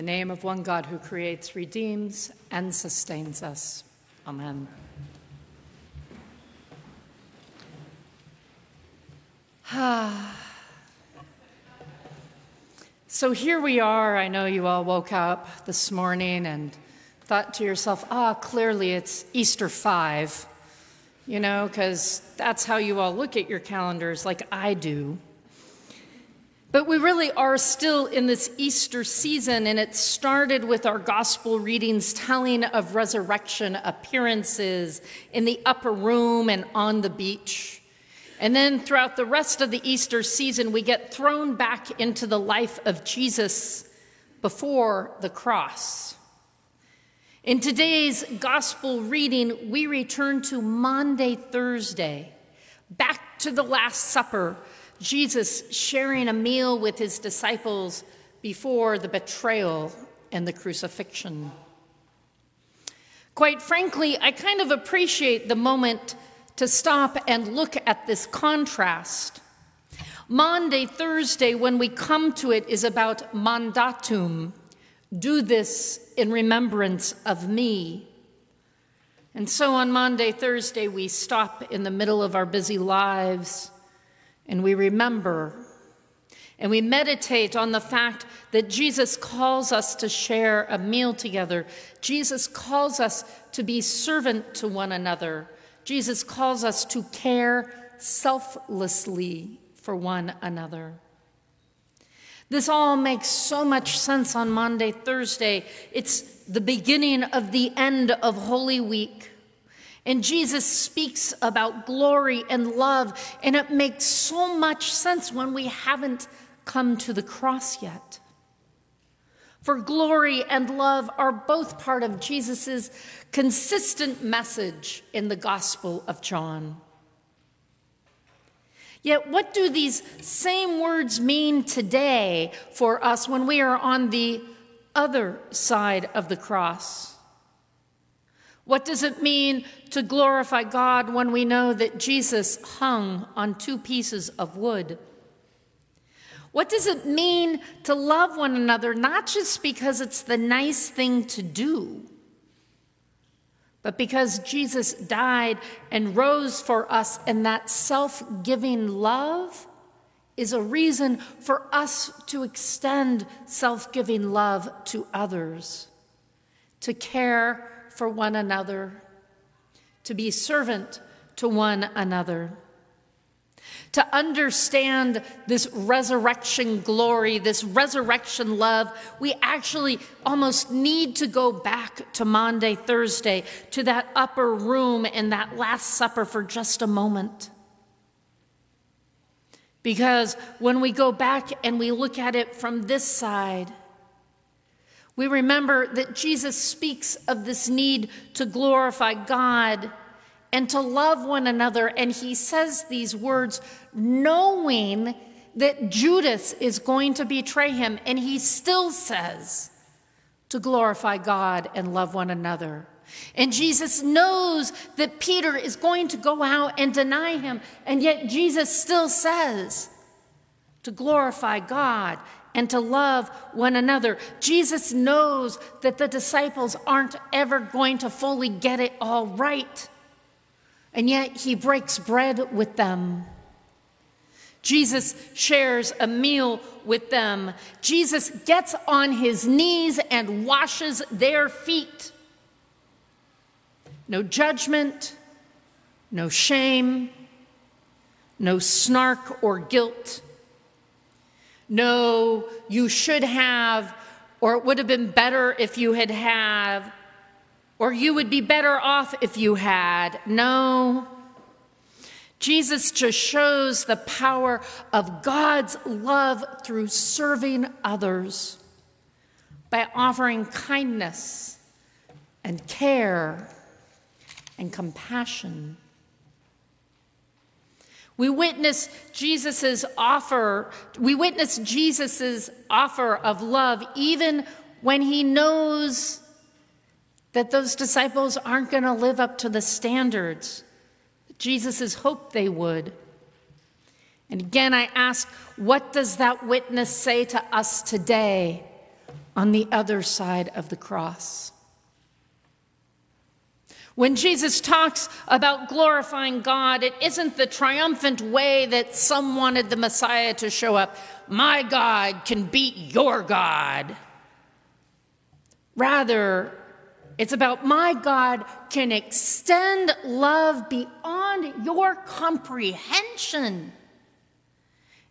the name of one God who creates, redeems, and sustains us. Amen. so here we are. I know you all woke up this morning and thought to yourself, ah, clearly it's Easter 5, you know, because that's how you all look at your calendars, like I do. But we really are still in this Easter season, and it started with our gospel readings telling of resurrection appearances in the upper room and on the beach. And then throughout the rest of the Easter season, we get thrown back into the life of Jesus before the cross. In today's gospel reading, we return to Maundy, Thursday, back to the Last Supper Jesus sharing a meal with his disciples before the betrayal and the crucifixion. Quite frankly, I kind of appreciate the moment to stop and look at this contrast. Maundy, Thursday, when we come to it, is about mandatum do this in remembrance of me. And so on Maundy, Thursday, we stop in the middle of our busy lives and we remember and we meditate on the fact that Jesus calls us to share a meal together. Jesus calls us to be servant to one another. Jesus calls us to care selflessly for one another. This all makes so much sense on Maundy, Thursday. It's the beginning of the end of Holy Week. And Jesus speaks about glory and love, and it makes so much sense when we haven't come to the cross yet. For glory and love are both part of Jesus' consistent message in the Gospel of John. Yet, what do these same words mean today for us when we are on the other side of the cross? What does it mean to glorify God when we know that Jesus hung on two pieces of wood? What does it mean to love one another, not just because it's the nice thing to do, but because Jesus died and rose for us, and that self giving love is a reason for us to extend self giving love to others, to care for one another, to be servant to one another. To understand this resurrection glory, this resurrection love, we actually almost need to go back to Maundy, Thursday, to that upper room and that Last Supper for just a moment. Because when we go back and we look at it from this side, we remember that Jesus speaks of this need to glorify God and to love one another. And he says these words knowing that Judas is going to betray him. And he still says to glorify God and love one another. And Jesus knows that Peter is going to go out and deny him. And yet Jesus still says to glorify God and to love one another. Jesus knows that the disciples aren't ever going to fully get it all right, and yet he breaks bread with them. Jesus shares a meal with them. Jesus gets on his knees and washes their feet. No judgment, no shame, no snark or guilt no, you should have, or it would have been better if you had have, or you would be better off if you had. No. Jesus just shows the power of God's love through serving others by offering kindness and care and compassion. We witness Jesus's offer, we witness Jesus's offer of love even when he knows that those disciples aren't going to live up to the standards Jesus' hoped they would. And again, I ask, what does that witness say to us today? on the other side of the cross. When Jesus talks about glorifying God, it isn't the triumphant way that some wanted the Messiah to show up. My God can beat your God. Rather, it's about my God can extend love beyond your comprehension.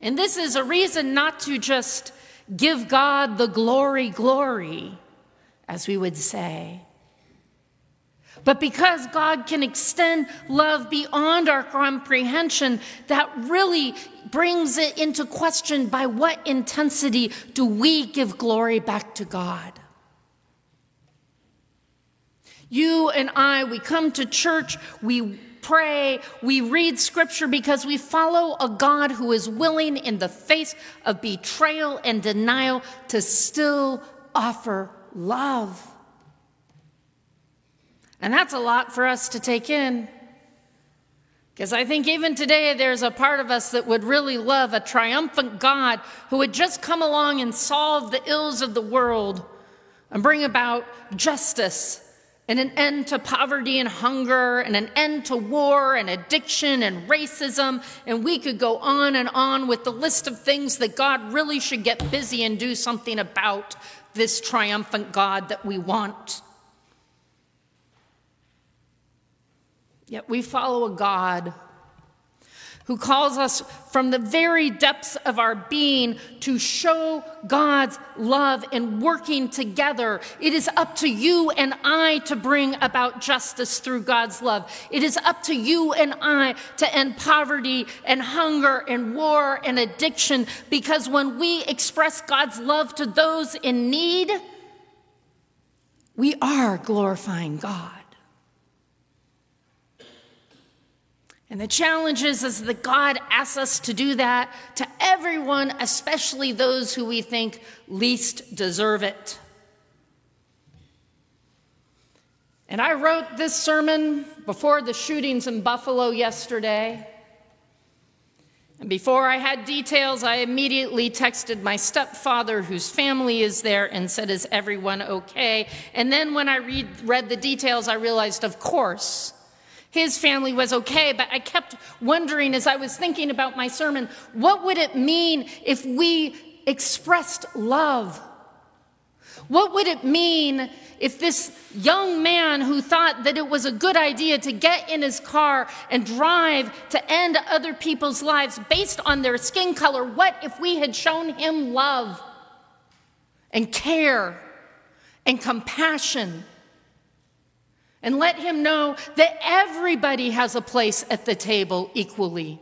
And this is a reason not to just give God the glory, glory, as we would say. But because God can extend love beyond our comprehension, that really brings it into question by what intensity do we give glory back to God? You and I, we come to church, we pray, we read scripture because we follow a God who is willing, in the face of betrayal and denial, to still offer love. And that's a lot for us to take in. Because I think even today there's a part of us that would really love a triumphant God who would just come along and solve the ills of the world and bring about justice and an end to poverty and hunger and an end to war and addiction and racism. And we could go on and on with the list of things that God really should get busy and do something about this triumphant God that we want. Yet we follow a God who calls us from the very depths of our being to show God's love and working together. It is up to you and I to bring about justice through God's love. It is up to you and I to end poverty and hunger and war and addiction because when we express God's love to those in need, we are glorifying God. And the challenge is, is that God asks us to do that to everyone, especially those who we think least deserve it. And I wrote this sermon before the shootings in Buffalo yesterday. And before I had details, I immediately texted my stepfather, whose family is there, and said, Is everyone okay? And then when I read, read the details, I realized, of course, his family was okay, but I kept wondering as I was thinking about my sermon, what would it mean if we expressed love? What would it mean if this young man who thought that it was a good idea to get in his car and drive to end other people's lives based on their skin color, what if we had shown him love and care and compassion? And let him know that everybody has a place at the table equally.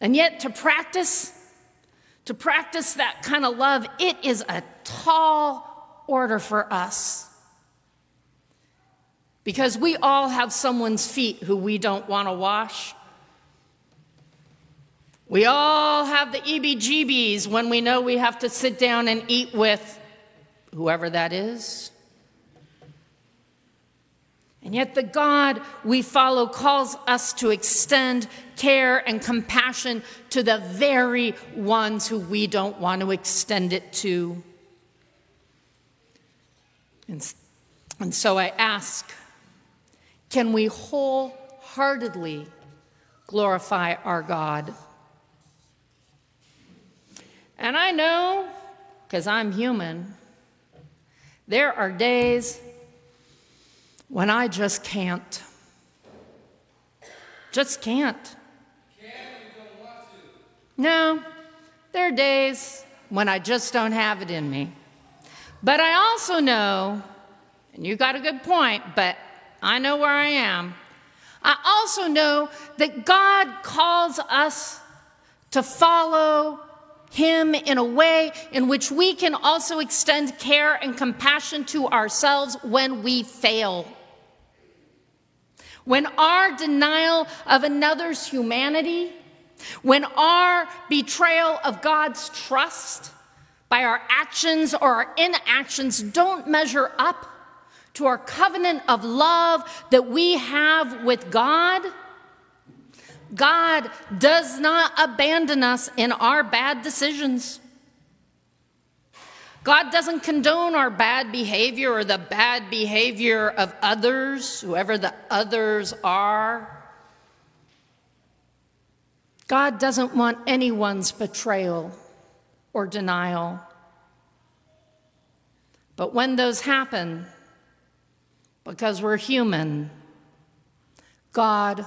And yet, to practice, to practice that kind of love, it is a tall order for us. Because we all have someone's feet who we don't want to wash. We all have the EBGBs when we know we have to sit down and eat with whoever that is. And yet, the God we follow calls us to extend care and compassion to the very ones who we don't want to extend it to. And, and so I ask can we wholeheartedly glorify our God? And I know, because I'm human, there are days when I just can't. Just can't. No, there are days when I just don't have it in me. But I also know, and you got a good point, but I know where I am. I also know that God calls us to follow him in a way in which we can also extend care and compassion to ourselves when we fail. When our denial of another's humanity, when our betrayal of God's trust by our actions or our inactions don't measure up to our covenant of love that we have with God, God does not abandon us in our bad decisions. God doesn't condone our bad behavior or the bad behavior of others, whoever the others are. God doesn't want anyone's betrayal or denial. But when those happen, because we're human, God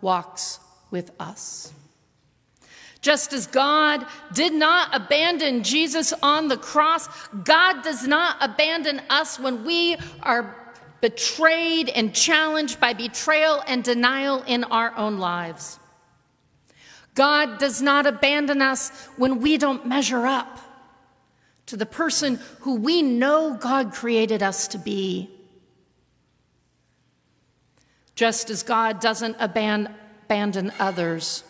walks with us. Just as God did not abandon Jesus on the cross, God does not abandon us when we are betrayed and challenged by betrayal and denial in our own lives. God does not abandon us when we don't measure up to the person who we know God created us to be. Just as God doesn't abandon others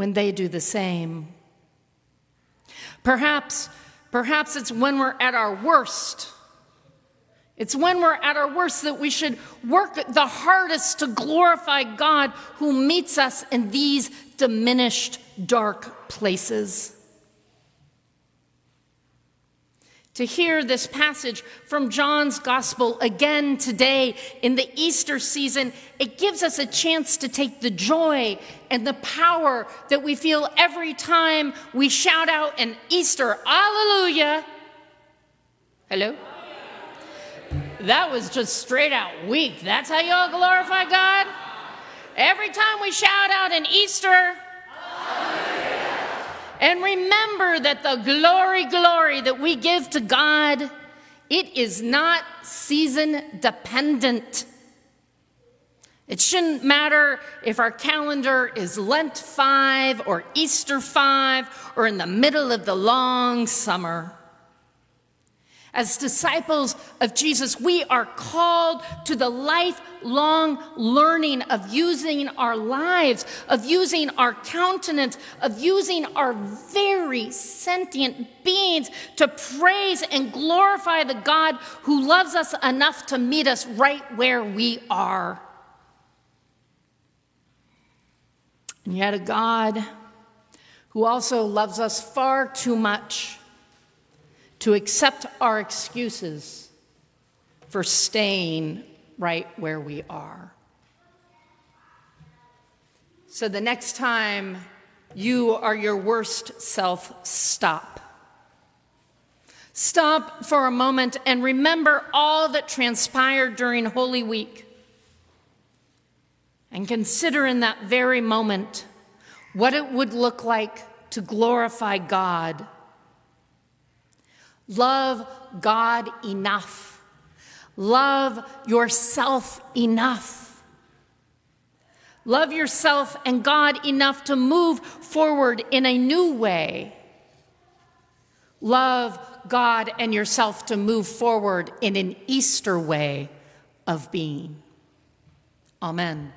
when they do the same. Perhaps, perhaps it's when we're at our worst. It's when we're at our worst that we should work the hardest to glorify God who meets us in these diminished, dark places. To hear this passage from John's gospel again today in the Easter season, it gives us a chance to take the joy and the power that we feel every time we shout out an Easter Alleluia. Hello? That was just straight out weak. That's how y'all glorify God? Every time we shout out an Easter, and remember that the glory, glory that we give to God, it is not season dependent. It shouldn't matter if our calendar is Lent 5 or Easter 5 or in the middle of the long summer. As disciples of Jesus, we are called to the lifelong learning of using our lives, of using our countenance, of using our very sentient beings to praise and glorify the God who loves us enough to meet us right where we are. And yet, a God who also loves us far too much to accept our excuses for staying right where we are. So the next time you are your worst self, stop. Stop for a moment and remember all that transpired during Holy Week. And consider in that very moment what it would look like to glorify God Love God enough. Love yourself enough. Love yourself and God enough to move forward in a new way. Love God and yourself to move forward in an Easter way of being. Amen.